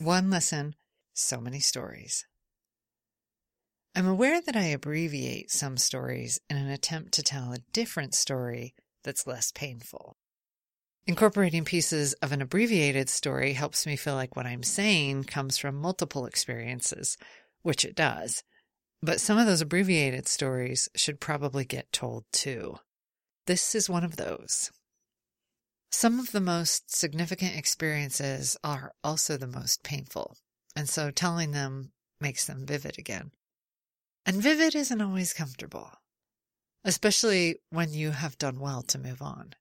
One lesson, so many stories. I'm aware that I abbreviate some stories in an attempt to tell a different story that's less painful. Incorporating pieces of an abbreviated story helps me feel like what I'm saying comes from multiple experiences, which it does. But some of those abbreviated stories should probably get told too. This is one of those. Some of the most significant experiences are also the most painful, and so telling them makes them vivid again. And vivid isn't always comfortable, especially when you have done well to move on.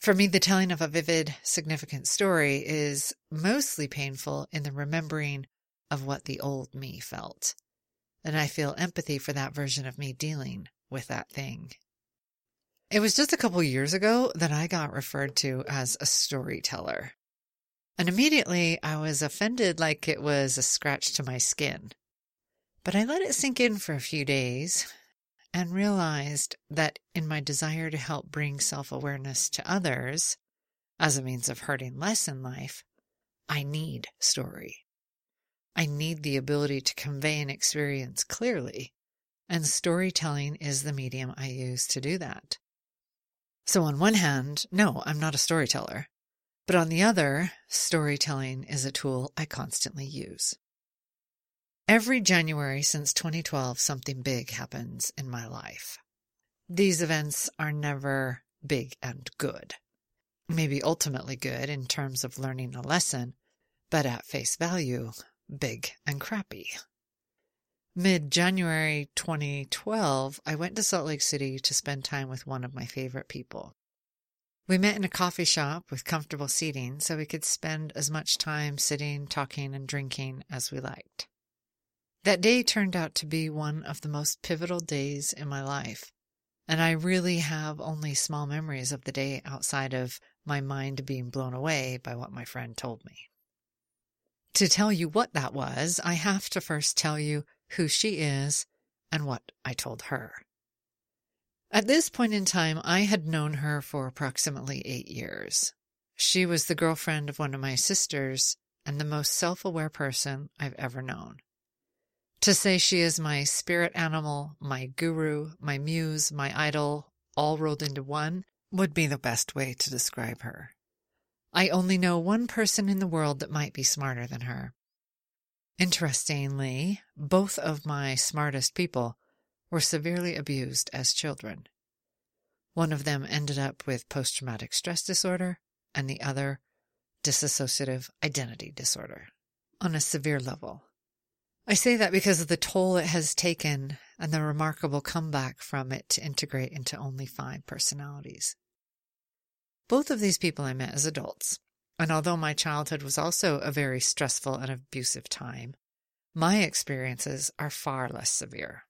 For me, the telling of a vivid, significant story is mostly painful in the remembering of what the old me felt. And I feel empathy for that version of me dealing with that thing. It was just a couple years ago that I got referred to as a storyteller. And immediately I was offended like it was a scratch to my skin. But I let it sink in for a few days and realized that in my desire to help bring self awareness to others as a means of hurting less in life, I need story. I need the ability to convey an experience clearly, and storytelling is the medium I use to do that. So, on one hand, no, I'm not a storyteller. But on the other, storytelling is a tool I constantly use. Every January since 2012, something big happens in my life. These events are never big and good. Maybe ultimately good in terms of learning a lesson, but at face value, big and crappy. Mid January 2012, I went to Salt Lake City to spend time with one of my favorite people. We met in a coffee shop with comfortable seating so we could spend as much time sitting, talking, and drinking as we liked. That day turned out to be one of the most pivotal days in my life, and I really have only small memories of the day outside of my mind being blown away by what my friend told me. To tell you what that was, I have to first tell you who she is, and what I told her. At this point in time, I had known her for approximately eight years. She was the girlfriend of one of my sisters and the most self aware person I've ever known. To say she is my spirit animal, my guru, my muse, my idol, all rolled into one, would be the best way to describe her. I only know one person in the world that might be smarter than her, Interestingly, both of my smartest people were severely abused as children. One of them ended up with post traumatic stress disorder, and the other, dissociative identity disorder, on a severe level. I say that because of the toll it has taken and the remarkable comeback from it to integrate into only five personalities. Both of these people I met as adults, and although my childhood was also a very stressful and abusive time, my experiences are far less severe.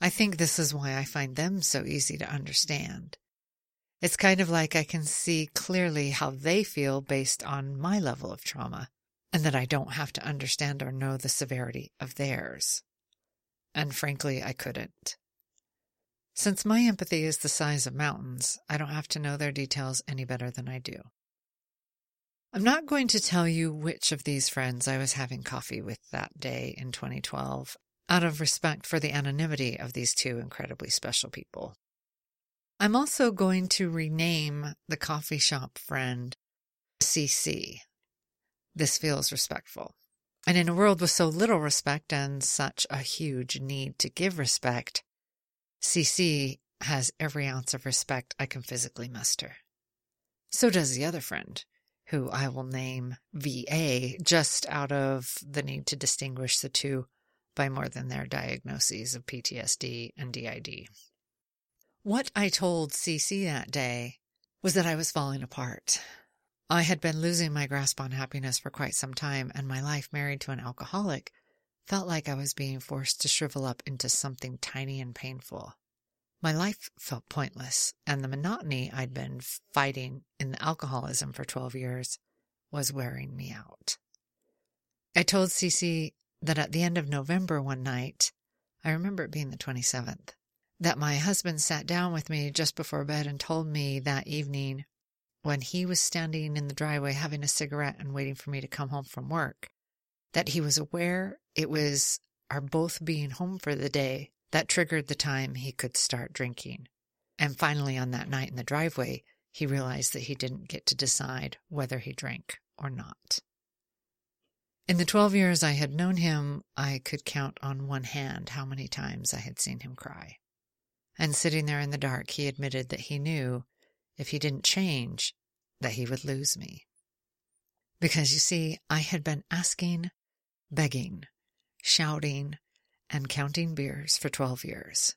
I think this is why I find them so easy to understand. It's kind of like I can see clearly how they feel based on my level of trauma, and that I don't have to understand or know the severity of theirs. And frankly, I couldn't. Since my empathy is the size of mountains, I don't have to know their details any better than I do. I'm not going to tell you which of these friends I was having coffee with that day in 2012, out of respect for the anonymity of these two incredibly special people. I'm also going to rename the coffee shop friend CC. This feels respectful. And in a world with so little respect and such a huge need to give respect, CC has every ounce of respect I can physically muster. So does the other friend, who I will name VA just out of the need to distinguish the two by more than their diagnoses of PTSD and DID. What I told CC that day was that I was falling apart. I had been losing my grasp on happiness for quite some time, and my life married to an alcoholic felt like I was being forced to shrivel up into something tiny and painful. My life felt pointless, and the monotony I'd been fighting in the alcoholism for 12 years was wearing me out. I told CC that at the end of November one night, I remember it being the 27th, that my husband sat down with me just before bed and told me that evening, when he was standing in the driveway having a cigarette and waiting for me to come home from work, that he was aware it was our both being home for the day that triggered the time he could start drinking. And finally, on that night in the driveway, he realized that he didn't get to decide whether he drank or not. In the 12 years I had known him, I could count on one hand how many times I had seen him cry. And sitting there in the dark, he admitted that he knew if he didn't change, that he would lose me. Because you see, I had been asking, begging, shouting, and counting beers for 12 years.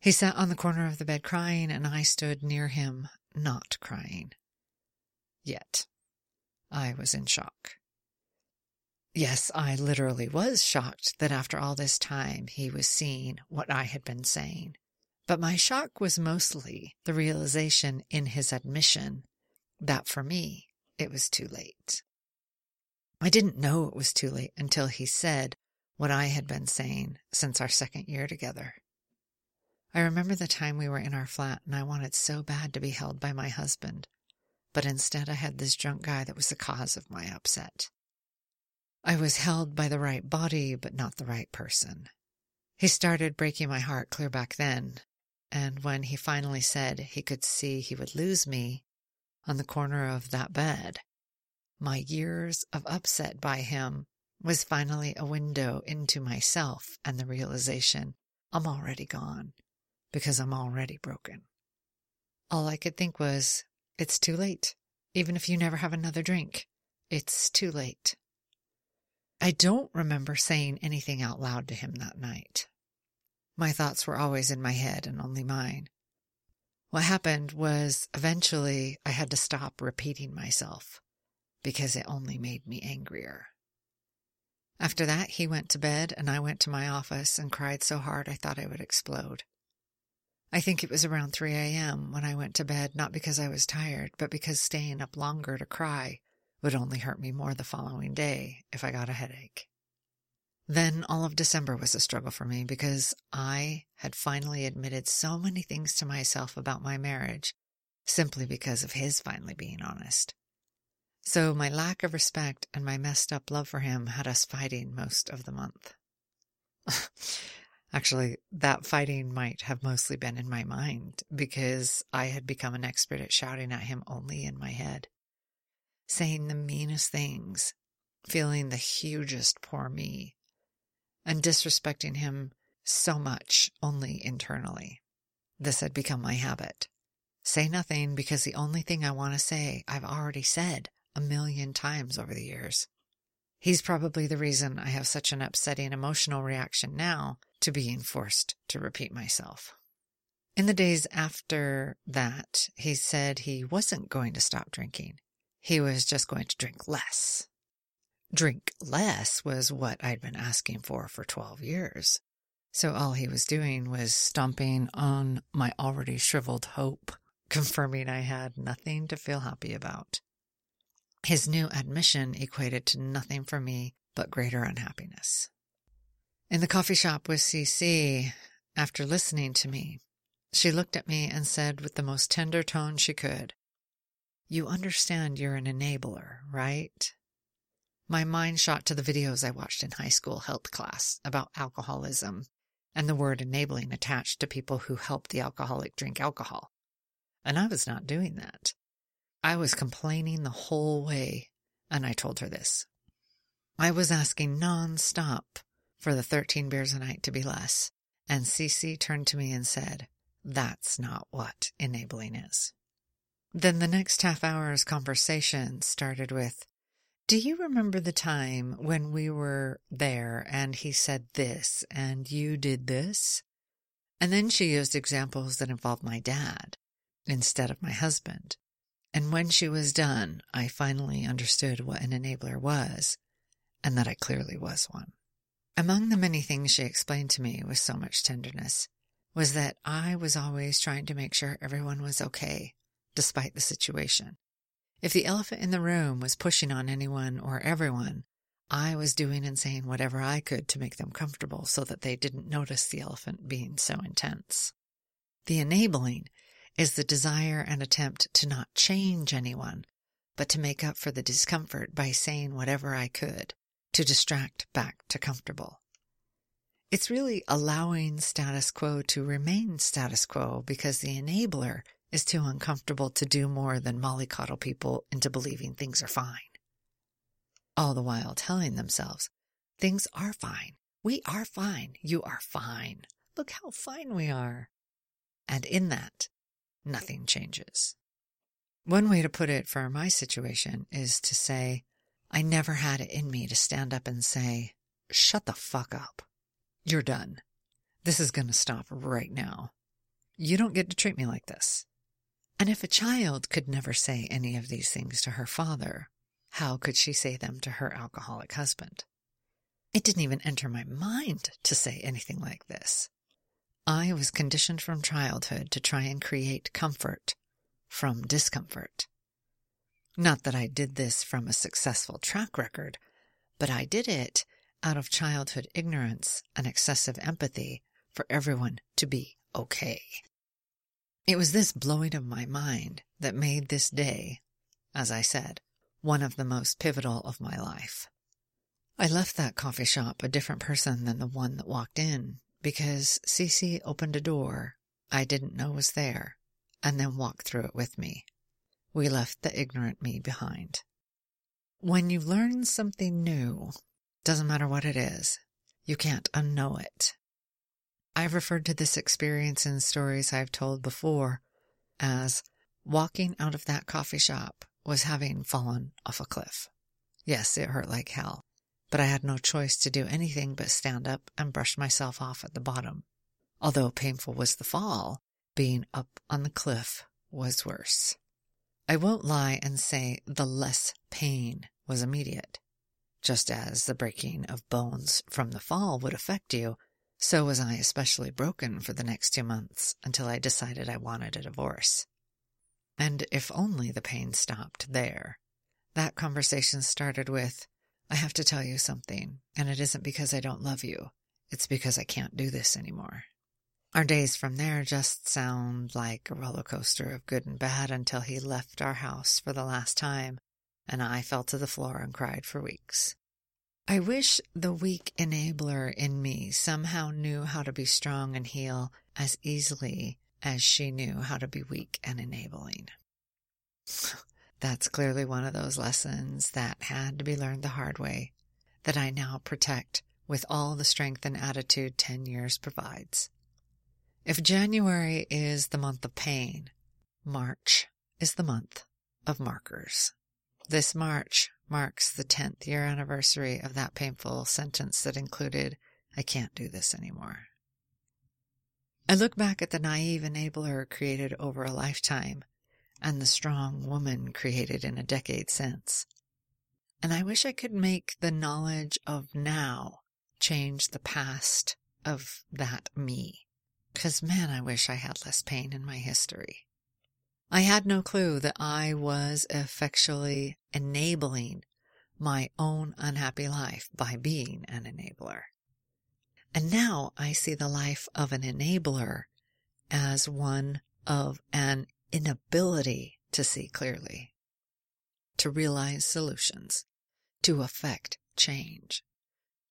He sat on the corner of the bed crying, and I stood near him, not crying. Yet, I was in shock. Yes, I literally was shocked that after all this time he was seeing what I had been saying. But my shock was mostly the realization in his admission that for me it was too late. I didn't know it was too late until he said what I had been saying since our second year together. I remember the time we were in our flat and I wanted so bad to be held by my husband, but instead I had this drunk guy that was the cause of my upset. I was held by the right body, but not the right person. He started breaking my heart clear back then, and when he finally said he could see he would lose me on the corner of that bed, my years of upset by him was finally a window into myself and the realization I'm already gone because I'm already broken. All I could think was, it's too late. Even if you never have another drink, it's too late. I don't remember saying anything out loud to him that night. My thoughts were always in my head and only mine. What happened was eventually I had to stop repeating myself because it only made me angrier. After that, he went to bed and I went to my office and cried so hard I thought I would explode. I think it was around 3 a.m. when I went to bed, not because I was tired, but because staying up longer to cry would only hurt me more the following day if I got a headache. Then all of December was a struggle for me because I had finally admitted so many things to myself about my marriage simply because of his finally being honest. So my lack of respect and my messed up love for him had us fighting most of the month. Actually, that fighting might have mostly been in my mind because I had become an expert at shouting at him only in my head saying the meanest things, feeling the hugest poor me, and disrespecting him so much only internally. This had become my habit. Say nothing because the only thing I want to say I've already said a million times over the years. He's probably the reason I have such an upsetting emotional reaction now to being forced to repeat myself. In the days after that, he said he wasn't going to stop drinking. He was just going to drink less. Drink less was what I'd been asking for for 12 years. So all he was doing was stomping on my already shriveled hope, confirming I had nothing to feel happy about. His new admission equated to nothing for me but greater unhappiness. In the coffee shop with CC, after listening to me, she looked at me and said with the most tender tone she could, you understand you're an enabler, right? My mind shot to the videos I watched in high school health class about alcoholism and the word enabling attached to people who help the alcoholic drink alcohol. And I was not doing that. I was complaining the whole way, and I told her this. I was asking non-stop for the 13 beers a night to be less, and CC turned to me and said, That's not what enabling is. Then the next half hour's conversation started with, Do you remember the time when we were there and he said this and you did this? And then she used examples that involved my dad instead of my husband. And when she was done, I finally understood what an enabler was and that I clearly was one. Among the many things she explained to me with so much tenderness was that I was always trying to make sure everyone was okay despite the situation. If the elephant in the room was pushing on anyone or everyone, I was doing and saying whatever I could to make them comfortable so that they didn't notice the elephant being so intense. The enabling is the desire and attempt to not change anyone, but to make up for the discomfort by saying whatever I could, to distract back to comfortable. It's really allowing status quo to remain status quo because the enabler is too uncomfortable to do more than mollycoddle people into believing things are fine. All the while telling themselves, things are fine. We are fine. You are fine. Look how fine we are. And in that, nothing changes. One way to put it for my situation is to say, I never had it in me to stand up and say, shut the fuck up. You're done. This is going to stop right now. You don't get to treat me like this. And if a child could never say any of these things to her father, how could she say them to her alcoholic husband? It didn't even enter my mind to say anything like this. I was conditioned from childhood to try and create comfort from discomfort. Not that I did this from a successful track record, but I did it out of childhood ignorance and excessive empathy for everyone to be okay. It was this blowing of my mind that made this day, as I said, one of the most pivotal of my life. I left that coffee shop a different person than the one that walked in because CC opened a door I didn't know was there and then walked through it with me. We left the ignorant me behind. When you learn something new, doesn't matter what it is, you can't unknow it. I've referred to this experience in stories I've told before as walking out of that coffee shop was having fallen off a cliff. Yes, it hurt like hell, but I had no choice to do anything but stand up and brush myself off at the bottom. Although painful was the fall, being up on the cliff was worse. I won't lie and say the less pain was immediate. Just as the breaking of bones from the fall would affect you, so was I especially broken for the next two months until I decided I wanted a divorce. And if only the pain stopped there. That conversation started with, I have to tell you something, and it isn't because I don't love you. It's because I can't do this anymore. Our days from there just sound like a roller coaster of good and bad until he left our house for the last time, and I fell to the floor and cried for weeks. I wish the weak enabler in me somehow knew how to be strong and heal as easily as she knew how to be weak and enabling. That's clearly one of those lessons that had to be learned the hard way, that I now protect with all the strength and attitude 10 years provides. If January is the month of pain, March is the month of markers. This March marks the 10th year anniversary of that painful sentence that included, I can't do this anymore. I look back at the naive enabler created over a lifetime and the strong woman created in a decade since. And I wish I could make the knowledge of now change the past of that me. Cause man, I wish I had less pain in my history. I had no clue that I was effectually enabling my own unhappy life by being an enabler. And now I see the life of an enabler as one of an inability to see clearly, to realize solutions, to affect change,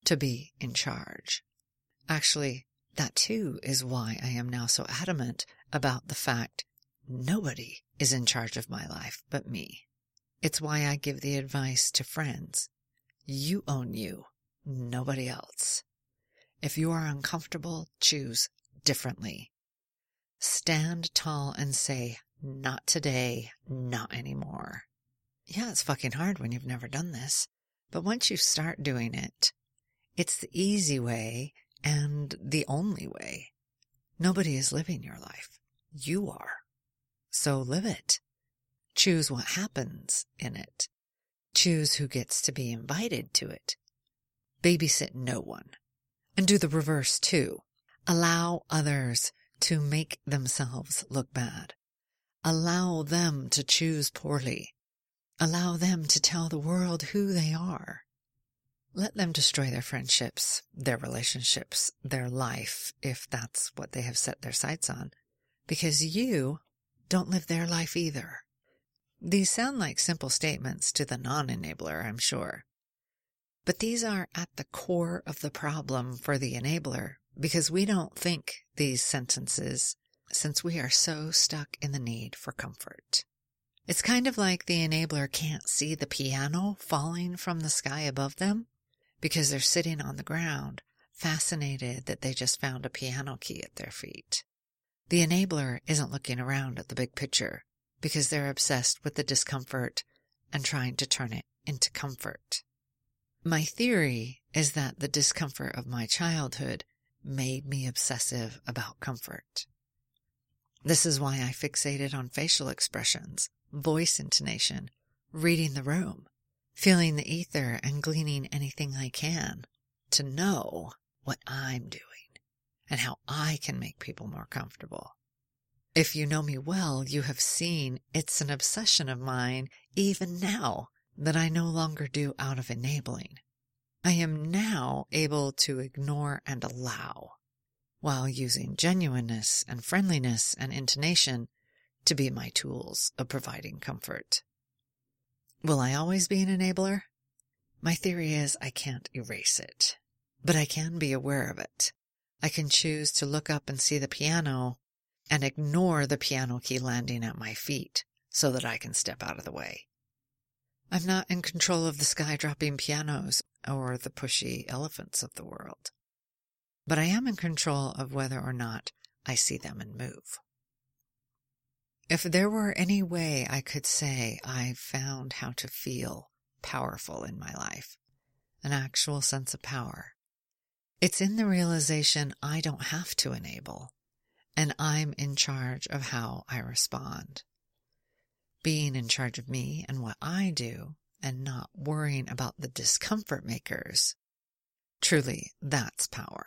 to be in charge. Actually, that too is why I am now so adamant about the fact Nobody is in charge of my life but me. It's why I give the advice to friends. You own you, nobody else. If you are uncomfortable, choose differently. Stand tall and say, not today, not anymore. Yeah, it's fucking hard when you've never done this, but once you start doing it, it's the easy way and the only way. Nobody is living your life. You are. So live it. Choose what happens in it. Choose who gets to be invited to it. Babysit no one. And do the reverse too. Allow others to make themselves look bad. Allow them to choose poorly. Allow them to tell the world who they are. Let them destroy their friendships, their relationships, their life, if that's what they have set their sights on, because you don't live their life either. These sound like simple statements to the non enabler, I'm sure. But these are at the core of the problem for the enabler because we don't think these sentences since we are so stuck in the need for comfort. It's kind of like the enabler can't see the piano falling from the sky above them because they're sitting on the ground, fascinated that they just found a piano key at their feet. The enabler isn't looking around at the big picture because they're obsessed with the discomfort and trying to turn it into comfort. My theory is that the discomfort of my childhood made me obsessive about comfort. This is why I fixated on facial expressions, voice intonation, reading the room, feeling the ether and gleaning anything I can to know what I'm doing and how I can make people more comfortable. If you know me well, you have seen it's an obsession of mine even now that I no longer do out of enabling. I am now able to ignore and allow while using genuineness and friendliness and intonation to be my tools of providing comfort. Will I always be an enabler? My theory is I can't erase it, but I can be aware of it. I can choose to look up and see the piano and ignore the piano key landing at my feet so that I can step out of the way. I'm not in control of the sky dropping pianos or the pushy elephants of the world, but I am in control of whether or not I see them and move. If there were any way I could say I found how to feel powerful in my life, an actual sense of power, it's in the realization I don't have to enable, and I'm in charge of how I respond. Being in charge of me and what I do, and not worrying about the discomfort makers, truly, that's power.